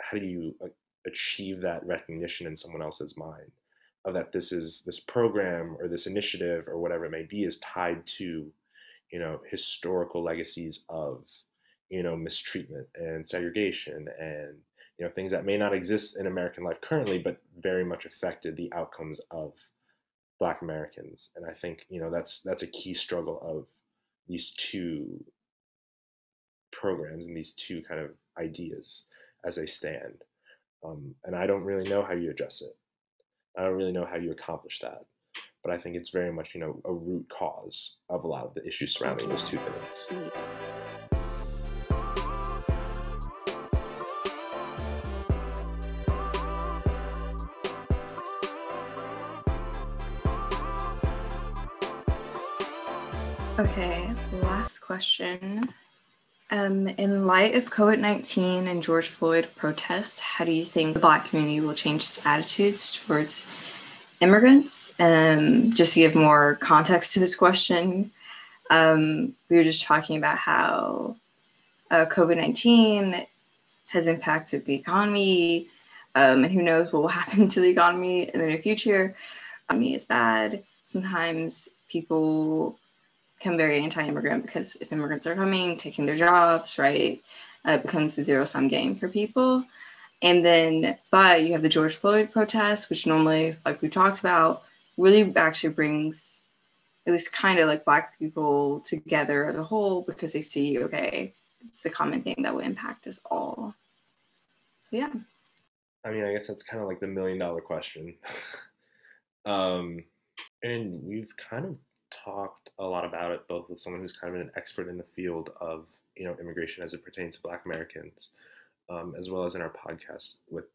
how do you achieve that recognition in someone else's mind of that this is this program or this initiative or whatever it may be is tied to you know historical legacies of you know mistreatment and segregation and you know things that may not exist in american life currently but very much affected the outcomes of black americans. And i think you know that's that's a key struggle of these two programs and these two kind of ideas as they stand. Um, and i don't really know how you address it I don't really know how you accomplish that, but I think it's very much, you know, a root cause of a lot of the issues surrounding those two things. Okay, last question. Um, in light of COVID 19 and George Floyd protests, how do you think the Black community will change its attitudes towards immigrants? Um, just to give more context to this question, um, we were just talking about how uh, COVID 19 has impacted the economy, um, and who knows what will happen to the economy in the near future. Economy is bad. Sometimes people become very anti-immigrant because if immigrants are coming, taking their jobs, right, uh, it becomes a zero-sum game for people. And then, but you have the George Floyd protests, which normally, like we talked about, really actually brings at least kind of like Black people together as a whole because they see, okay, it's a common thing that will impact us all. So, yeah. I mean, I guess that's kind of like the million dollar question. um, and we've kind of talked a lot about it, both with someone who's kind of an expert in the field of you know immigration as it pertains to Black Americans, um, as well as in our podcast with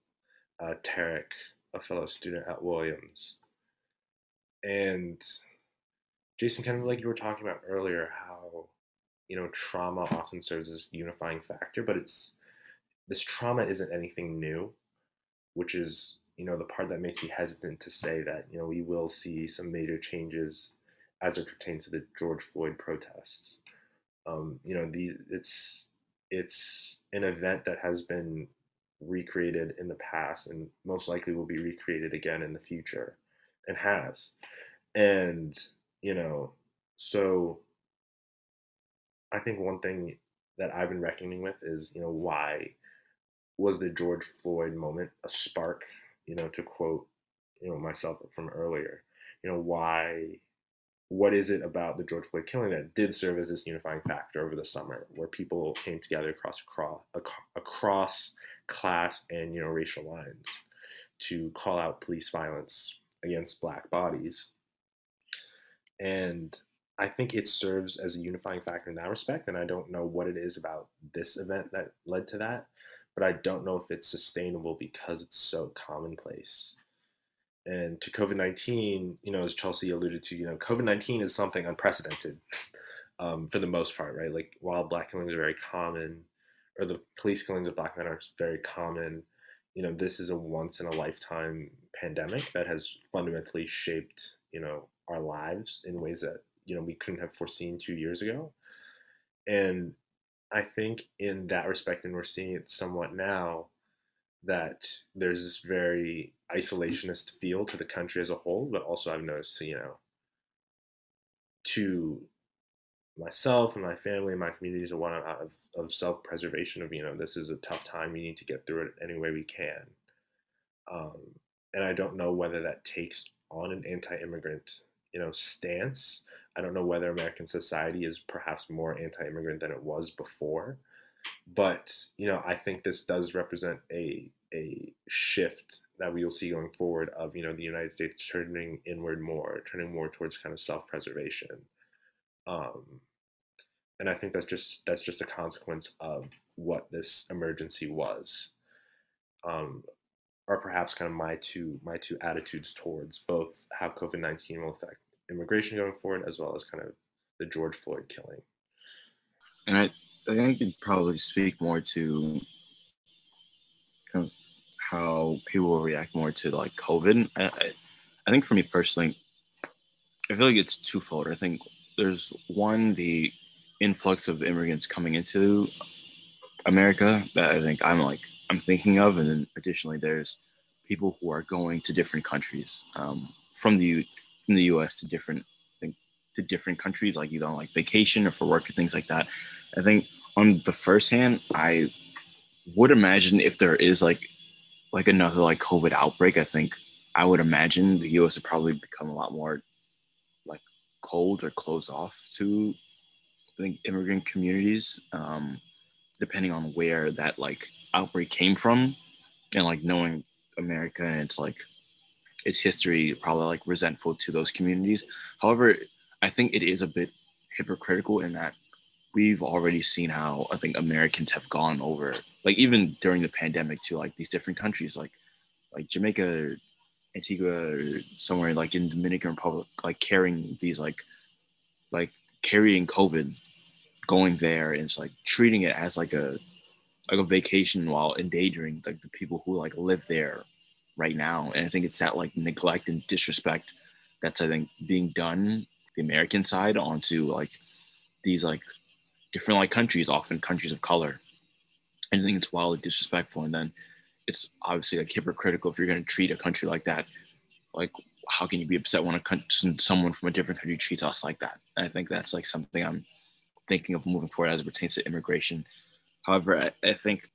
uh, Tarek, a fellow student at Williams. And Jason, kind of like you were talking about earlier, how you know trauma often serves as unifying factor, but it's this trauma isn't anything new, which is you know the part that makes me hesitant to say that you know we will see some major changes as it pertains to the George Floyd protests. Um, you know, the, it's it's an event that has been recreated in the past and most likely will be recreated again in the future and has. And, you know, so I think one thing that I've been reckoning with is, you know, why was the George Floyd moment a spark, you know, to quote, you know, myself from earlier, you know, why what is it about the George Floyd killing that did serve as this unifying factor over the summer, where people came together across across class and you know racial lines to call out police violence against black bodies, and I think it serves as a unifying factor in that respect. And I don't know what it is about this event that led to that, but I don't know if it's sustainable because it's so commonplace. And to COVID 19, you know, as Chelsey alluded to, you know, COVID 19 is something unprecedented um, for the most part, right? Like while black killings are very common, or the police killings of black men are very common, you know, this is a once in a lifetime pandemic that has fundamentally shaped, you know, our lives in ways that, you know, we couldn't have foreseen two years ago. And I think in that respect, and we're seeing it somewhat now, that there's this very isolationist feel to the country as a whole, but also I've noticed, you know, to myself and my family and my community to one of, of self-preservation of, you know, this is a tough time. We need to get through it any way we can. Um, and I don't know whether that takes on an anti-immigrant, you know, stance. I don't know whether American society is perhaps more anti-immigrant than it was before. But you know, I think this does represent a a shift that we will see going forward of you know the United States turning inward more, turning more towards kind of self-preservation. Um, and I think that's just that's just a consequence of what this emergency was. Um, are perhaps kind of my two my two attitudes towards both how COVID nineteen will affect immigration going forward, as well as kind of the George Floyd killing. And I I think I could probably speak more to kind of how people will react more to like COVID. I, I, I think for me personally, I feel like it's twofold. I think there's one the influx of immigrants coming into America that I think I'm like I'm thinking of, and then additionally there's people who are going to different countries um, from the from the U.S. to different to different countries, like either on like vacation or for work and things like that. I think on the first hand, I would imagine if there is like like another like COVID outbreak, I think I would imagine the US would probably become a lot more like cold or closed off to I think immigrant communities, um, depending on where that like outbreak came from, and like knowing America and it's like its history, probably like resentful to those communities. However, I think it is a bit hypocritical in that we've already seen how I think Americans have gone over, like even during the pandemic to like these different countries, like like Jamaica, Antigua, somewhere like in Dominican Republic, like carrying these like like carrying COVID, going there and it's like treating it as like a like a vacation while endangering like the people who like live there right now. And I think it's that like neglect and disrespect that's I think being done the American side onto like these like different like countries, often countries of color. And I think it's wildly disrespectful. And then it's obviously like hypocritical if you're going to treat a country like that. Like, how can you be upset when a country, someone from a different country treats us like that? And I think that's like something I'm thinking of moving forward as it pertains to immigration. However, I, I think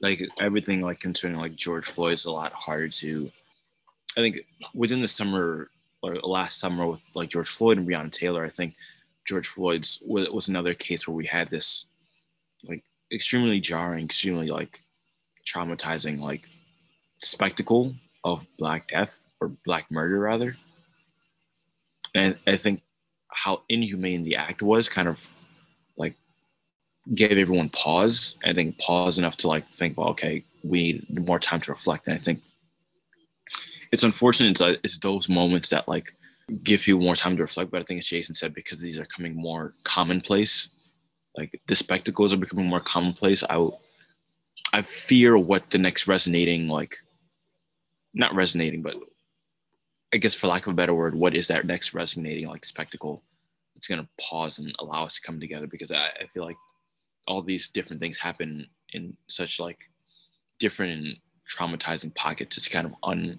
like everything like concerning like George Floyd is a lot harder to. I think within the summer or last summer with like George Floyd and Breonna Taylor, I think George Floyd's was, was another case where we had this like extremely jarring, extremely like traumatizing like spectacle of black death or black murder rather. And I think how inhumane the act was kind of like gave everyone pause. I think pause enough to like think, well, okay, we need more time to reflect. And I think it's unfortunate. It's, uh, it's those moments that like give people more time to reflect. But I think as Jason said, because these are coming more commonplace, like the spectacles are becoming more commonplace. I I fear what the next resonating like, not resonating, but I guess for lack of a better word, what is that next resonating like spectacle? It's gonna pause and allow us to come together because I, I feel like all these different things happen in such like different and traumatizing pockets. It's kind of un.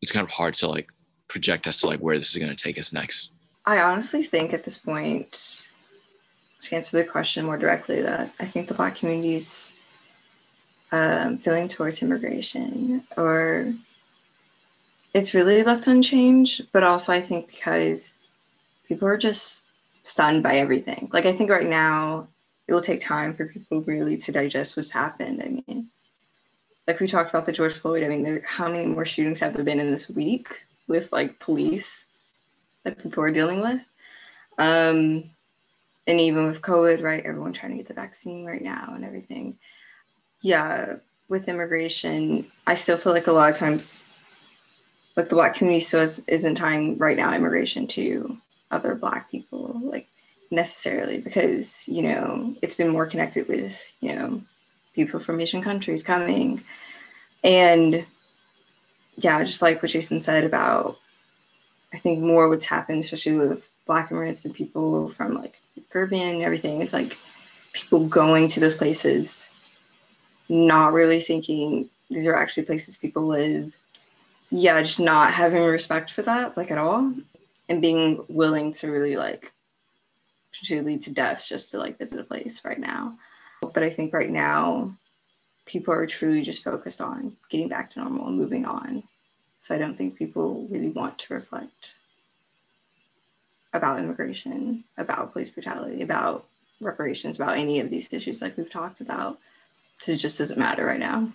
It's kind of hard to like project as to like where this is going to take us next? I honestly think at this point, to answer the question more directly, that I think the Black community's um, feeling towards immigration or it's really left unchanged, but also I think because people are just stunned by everything. Like I think right now it will take time for people really to digest what's happened. I mean, like we talked about the George Floyd. I mean, there, how many more shootings have there been in this week? with like police that people are dealing with. Um, and even with COVID, right? Everyone trying to get the vaccine right now and everything. Yeah, with immigration, I still feel like a lot of times, like the Black community still is, isn't tying right now immigration to other Black people, like necessarily, because, you know, it's been more connected with, you know, people from Asian countries coming. And yeah, just like what Jason said about, I think more what's happened, especially with Black immigrants and people from like Caribbean and everything, is like people going to those places, not really thinking these are actually places people live. Yeah, just not having respect for that, like at all, and being willing to really like to lead to deaths just to like visit a place right now. But I think right now, people are truly just focused on getting back to normal and moving on. So I don't think people really want to reflect about immigration, about police brutality, about reparations, about any of these issues like we've talked about. It just doesn't matter right now.